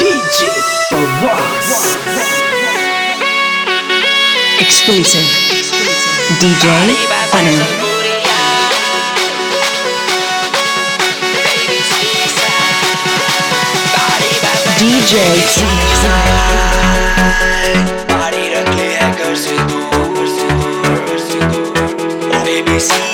DJ Ross. Exclusive. DJ Funny. DJ Body to clear, curse it, curse it, curse it, baby.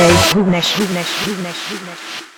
Vivnesh, Vivnesh, Vivnesh, Vivnesh,